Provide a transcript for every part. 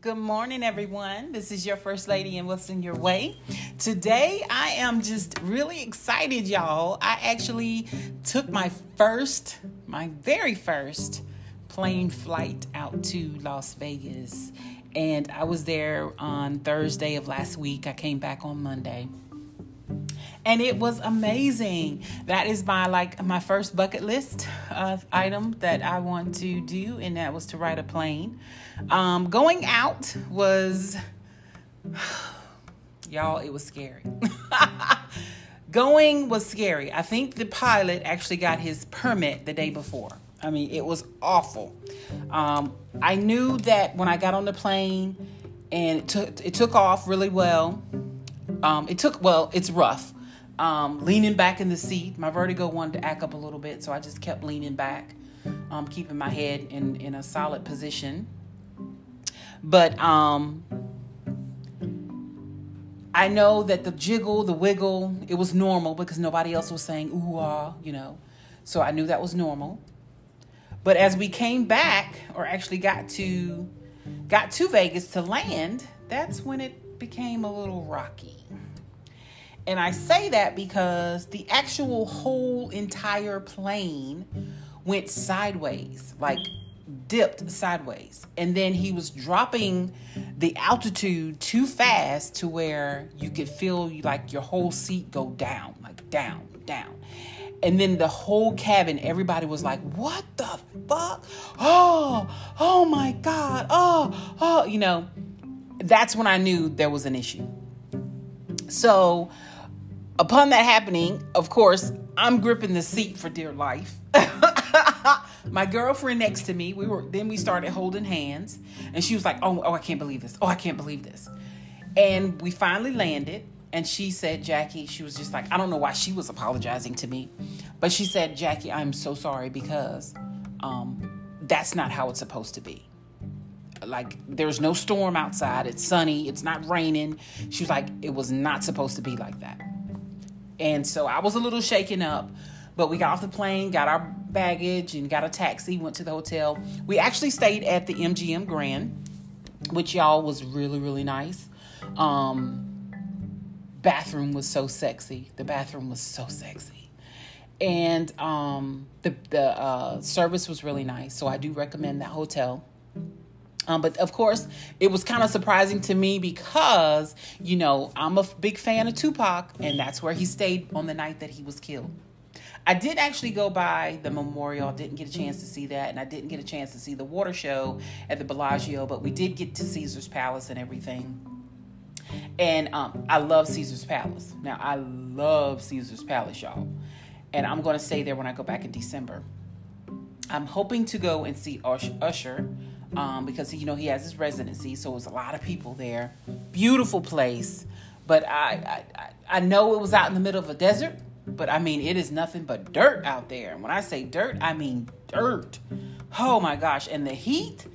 Good morning, everyone. This is your First Lady and What's in Your Way. Today, I am just really excited, y'all. I actually took my first, my very first plane flight out to Las Vegas. And I was there on Thursday of last week. I came back on Monday and it was amazing. That is my like my first bucket list uh, item that I want to do, and that was to ride a plane. Um, going out was, y'all, it was scary. going was scary. I think the pilot actually got his permit the day before. I mean, it was awful. Um, I knew that when I got on the plane and it took it took off really well. Um, it took well, it's rough um, leaning back in the seat. My vertigo wanted to act up a little bit, so I just kept leaning back, um, keeping my head in, in a solid position. But um, I know that the jiggle, the wiggle, it was normal because nobody else was saying ooh ah, you know. So I knew that was normal. But as we came back, or actually got to got to Vegas to land, that's when it became a little rocky. And I say that because the actual whole entire plane went sideways, like dipped sideways. And then he was dropping the altitude too fast to where you could feel like your whole seat go down, like down, down. And then the whole cabin, everybody was like, What the fuck? Oh, oh my God. Oh, oh, you know, that's when I knew there was an issue. So, upon that happening, of course, I'm gripping the seat for dear life. my girlfriend next to me, we were then we started holding hands, and she was like, "Oh, oh, I can't believe this. Oh, I can't believe this." And we finally landed, and she said, "Jackie," she was just like, I don't know why she was apologizing to me, but she said, "Jackie, I'm so sorry because um, that's not how it's supposed to be." Like there's no storm outside. It's sunny. It's not raining. She was like, it was not supposed to be like that. And so I was a little shaken up, but we got off the plane, got our baggage, and got a taxi, went to the hotel. We actually stayed at the MGM Grand, which y'all was really, really nice. Um, bathroom was so sexy. The bathroom was so sexy. And um, the, the uh, service was really nice. So I do recommend that hotel. Um, but of course, it was kind of surprising to me because, you know, I'm a big fan of Tupac, and that's where he stayed on the night that he was killed. I did actually go by the memorial. Didn't get a chance to see that, and I didn't get a chance to see the water show at the Bellagio, but we did get to Caesar's Palace and everything. And um, I love Caesar's Palace. Now, I love Caesar's Palace, y'all. And I'm going to stay there when I go back in December. I'm hoping to go and see Usher um, because you know he has his residency, so it was a lot of people there. Beautiful place, but I, I I know it was out in the middle of a desert, but I mean it is nothing but dirt out there. And when I say dirt, I mean dirt. Oh my gosh, and the heat,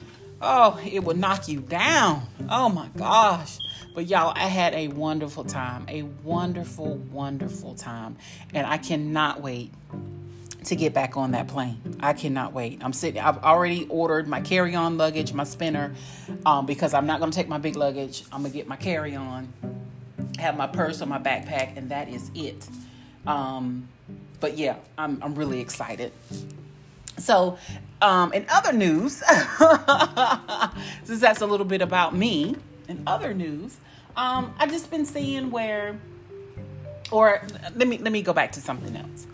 oh it would knock you down. Oh my gosh. But y'all, I had a wonderful time, a wonderful, wonderful time, and I cannot wait to get back on that plane. I cannot wait. I'm sitting. I've already ordered my carry-on luggage, my spinner, um, because I'm not going to take my big luggage. I'm gonna get my carry-on, have my purse or my backpack, and that is it. Um, but yeah, I'm I'm really excited. So, um, in other news, since that's a little bit about me, in other news, um, I've just been seeing where, or let me let me go back to something else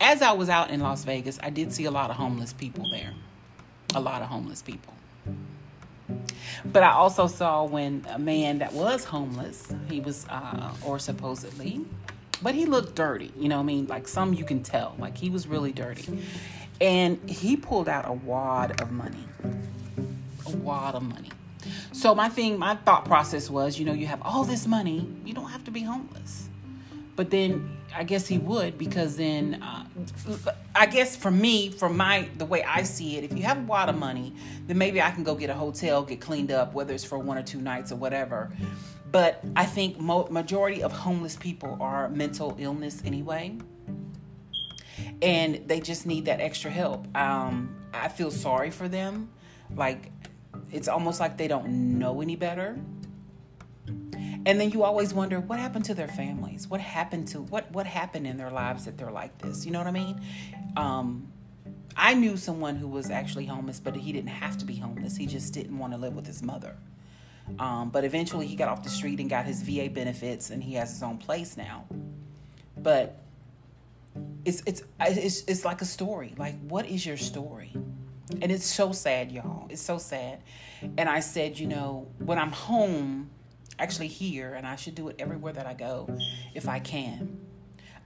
as I was out in Las Vegas, I did see a lot of homeless people there. A lot of homeless people. But I also saw when a man that was homeless, he was, uh, or supposedly, but he looked dirty. You know I mean? Like some you can tell. Like he was really dirty. And he pulled out a wad of money. A wad of money. So my thing, my thought process was, you know, you have all this money, you don't have to be homeless. But then I guess he would because then uh, I guess for me, for my the way I see it, if you have a lot of money, then maybe I can go get a hotel, get cleaned up, whether it's for one or two nights or whatever. But I think mo- majority of homeless people are mental illness anyway, and they just need that extra help. Um, I feel sorry for them, Like it's almost like they don't know any better. And then you always wonder what happened to their families? What happened to what what happened in their lives that they're like this? You know what I mean? Um, I knew someone who was actually homeless, but he didn't have to be homeless. He just didn't want to live with his mother. Um, but eventually, he got off the street and got his VA benefits, and he has his own place now. But it's it's it's it's like a story. Like, what is your story? And it's so sad, y'all. It's so sad. And I said, you know, when I'm home, actually here, and I should do it everywhere that I go if I can.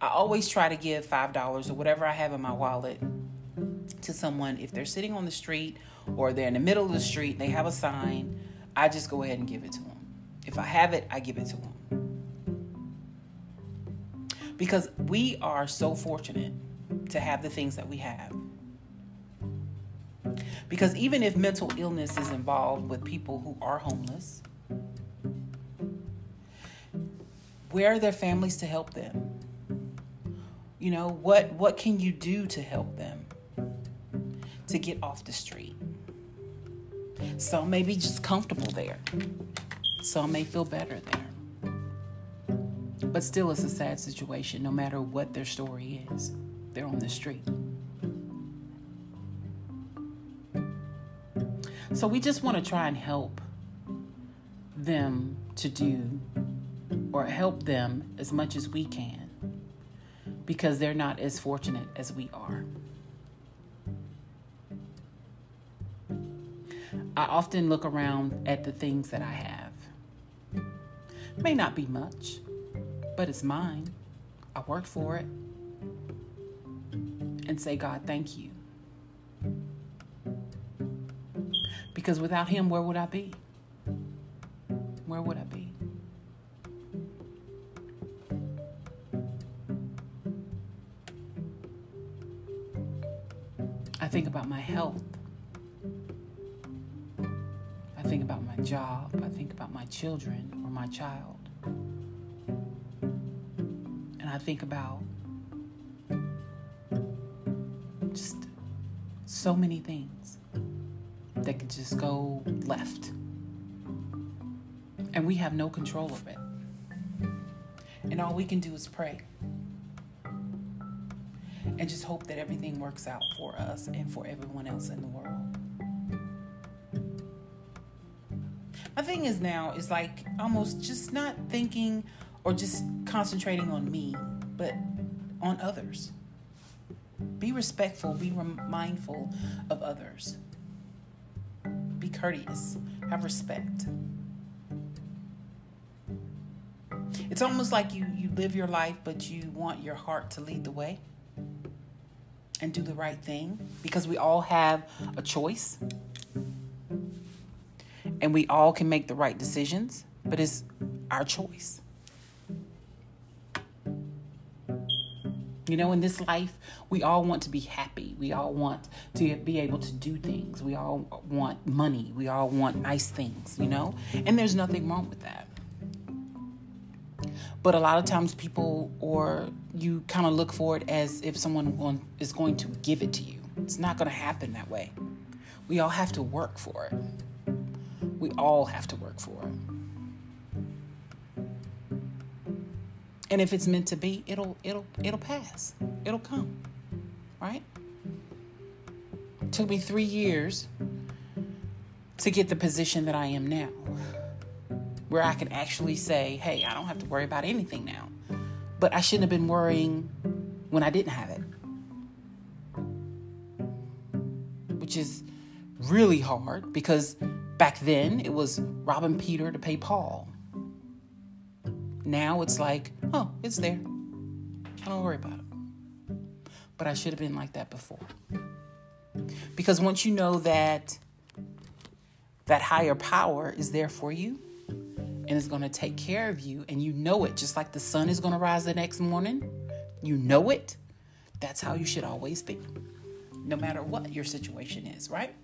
I always try to give $5 or whatever I have in my wallet to someone if they're sitting on the street or they're in the middle of the street, they have a sign, I just go ahead and give it to them. If I have it, I give it to them. Because we are so fortunate to have the things that we have. Because even if mental illness is involved with people who are homeless, where are their families to help them? You know, what what can you do to help them to get off the street? Some may be just comfortable there. Some may feel better there. But still it's a sad situation no matter what their story is. They're on the street. So we just want to try and help them to do or help them as much as we can because they're not as fortunate as we are. I often look around at the things that I have. May not be much, but it's mine. I worked for it. And say, God, thank you. Because without Him, where would I be? Where would I about my health. I think about my job. I think about my children or my child. And I think about just so many things that could just go left. And we have no control of it. And all we can do is pray and just hope that everything works out for us and for everyone else in the world. My thing is now is like almost just not thinking or just concentrating on me, but on others. Be respectful, be mindful of others. Be courteous, have respect. It's almost like you you live your life but you want your heart to lead the way and do the right thing because we all have a choice and we all can make the right decisions, but it's our choice. You know, in this life, we all want to be happy. We all want to be able to do things. We all want money. We all want nice things, you know? And there's nothing wrong with that. But a lot of times, people or you kind of look for it as if someone is going to give it to you. It's not going to happen that way. We all have to work for it. We all have to work for it. And if it's meant to be, it'll it'll it'll pass. It'll come. Right? It took me 3 years to get the position that I am now. Where I can actually say, "Hey, I don't have to worry about anything now." But I shouldn't have been worrying when I didn't have it. Which is really hard because back then it was robbing Peter to pay Paul. Now it's like, oh, it's there. I don't worry about it. But I should have been like that before. Because once you know that that higher power is there for you and is going to take care of you and you know it just like the sun is going to rise the next morning, you know it. That's how you should always be. No matter what your situation is, right?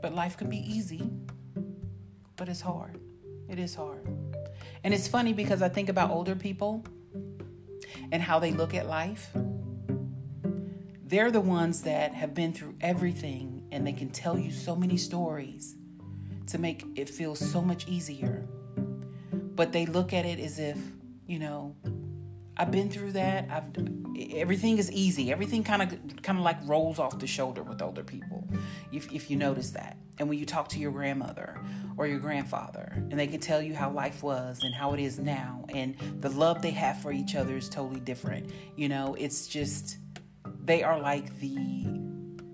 But life can be easy, but it's hard. It is hard. And it's funny because I think about older people and how they look at life. They're the ones that have been through everything and they can tell you so many stories to make it feel so much easier. But they look at it as if, you know, I've been through that. I've everything is easy. Everything kind of kind of like rolls off the shoulder with older people. If if you notice that. And when you talk to your grandmother or your grandfather and they can tell you how life was and how it is now and the love they have for each other is totally different. You know, it's just they are like the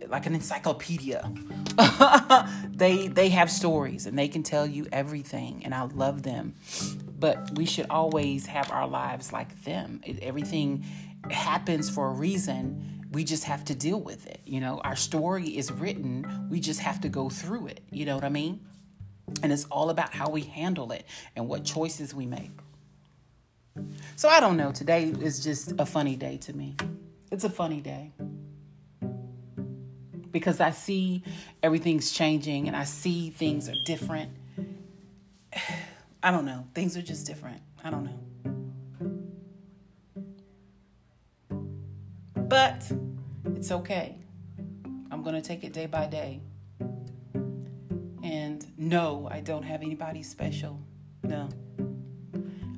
like an encyclopedia. they they have stories and they can tell you everything and I love them but we should always have our lives like them. It, everything happens for a reason. We just have to deal with it. You know, our story is written. We just have to go through it. You know what I mean? And it's all about how we handle it and what choices we make. So I don't know. Today is just a funny day to me. It's a funny day because I see everything's changing and I see things are different. I don't know. Things are just different. I don't know. But it's okay. I'm going to take it day by day. And no, I don't have anybody special. No.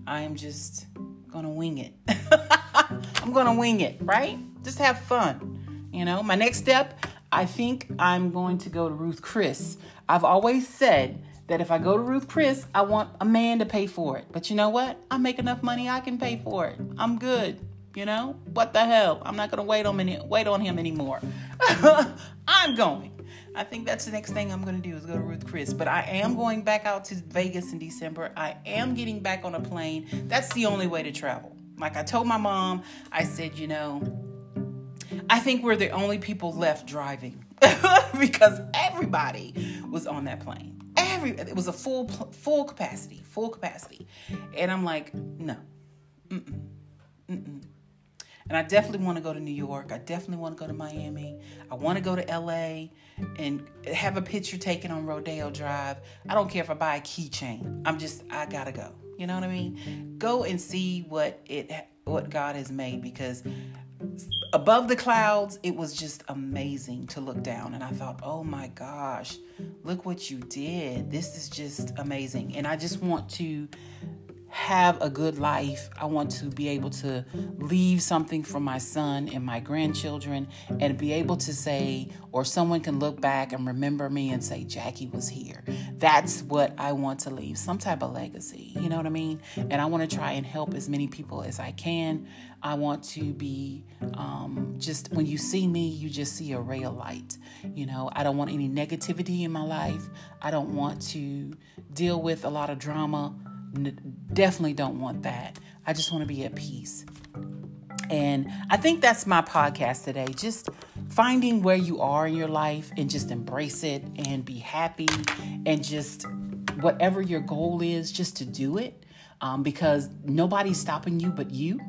I am just going to wing it. I'm going to wing it, right? Just have fun. You know, my next step, I think I'm going to go to Ruth Chris. I've always said that if I go to Ruth Chris, I want a man to pay for it. But you know what? I make enough money I can pay for it. I'm good. You know? What the hell? I'm not gonna wait on any, wait on him anymore. I'm going. I think that's the next thing I'm gonna do is go to Ruth Chris. But I am going back out to Vegas in December. I am getting back on a plane. That's the only way to travel. Like I told my mom, I said, you know, I think we're the only people left driving because everybody was on that plane every it was a full full capacity, full capacity, and I'm like, no, mm-mm, mm-mm. And I definitely want to go to New York. I definitely want to go to Miami. I want to go to LA and have a picture taken on Rodeo Drive. I don't care if I buy a keychain. I'm just I gotta go. You know what I mean? Go and see what it what God has made because above the clouds, it was just amazing to look down. And I thought, oh my gosh, look what you did. This is just amazing. And I just want to have a good life. I want to be able to leave something for my son and my grandchildren and be able to say, or someone can look back and remember me and say, Jackie was here. That's what I want to leave, some type of legacy. You know what I mean? And I want to try and help as many people as I can. I want to be um, just when you see me, you just see a ray of light. You know, I don't want any negativity in my life. I don't want to deal with a lot of drama definitely don't want that. I just want to be at peace. And I think that's my podcast today. Just finding where you are in your life and just embrace it and be happy and just whatever your goal is, just to do it um, because nobody's stopping you but you.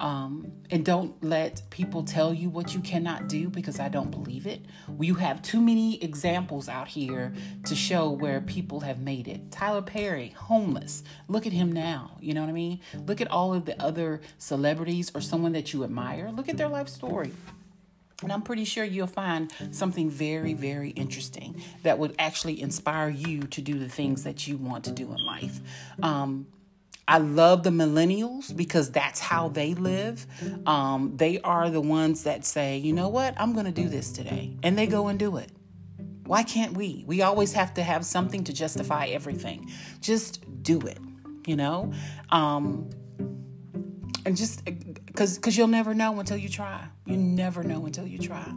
Um, and don't let people tell you what you cannot do because I don't believe it. You have too many examples out here to show where people have made it. Tyler Perry, homeless. Look at him now. You know what I mean? Look at all of the other celebrities or someone that you admire. Look at their life story. And I'm pretty sure you'll find something very, very interesting that would actually inspire you to do the things that you want to do in life. Um, I love the millennials because that's how they live. Um, they are the ones that say, you know what, I'm going to do this today. And they go and do it. Why can't we? We always have to have something to justify everything. Just do it, you know? Um, and just because because you'll never know until you try. You never know until you try.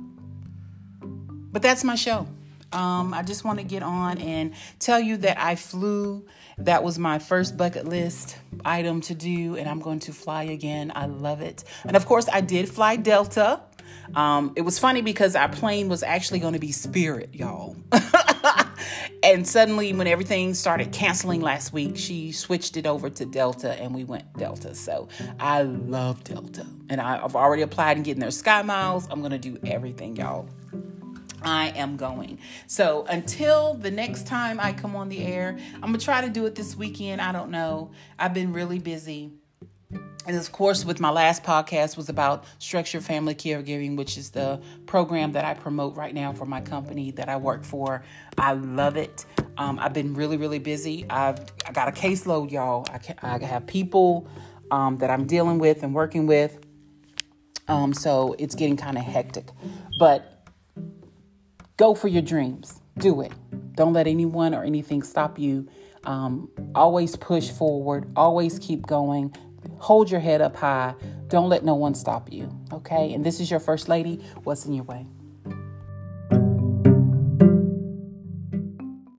But that's my show. Um, I just want to get on and tell you that I flew. That was my first bucket list item to do, and I'm going to fly again. I love it. And of course, I did fly Delta. Um, it was funny because our plane was actually going to be Spirit, y'all. and suddenly, when everything started canceling last week, she switched it over to Delta and we went Delta. So I love Delta. And I've already applied and getting their Sky Miles. I'm going to do everything, y'all. I am going. So until the next time I come on the air, I'm going to try to do it this weekend. I don't know. I've been really busy. And of course, with my last podcast was about structured family caregiving, which is the program that I promote right now for my company that I work for. I love it. Um, I've been really, really busy. I've I got a caseload, y'all. I, can, I have people um, that I'm dealing with and working with. Um, so it's getting kind of hectic. But go for your dreams. Do it. Don't let anyone or anything stop you. Um, always push forward. Always keep going. Hold your head up high. Don't let no one stop you. Okay. And this is your first lady. What's in your way?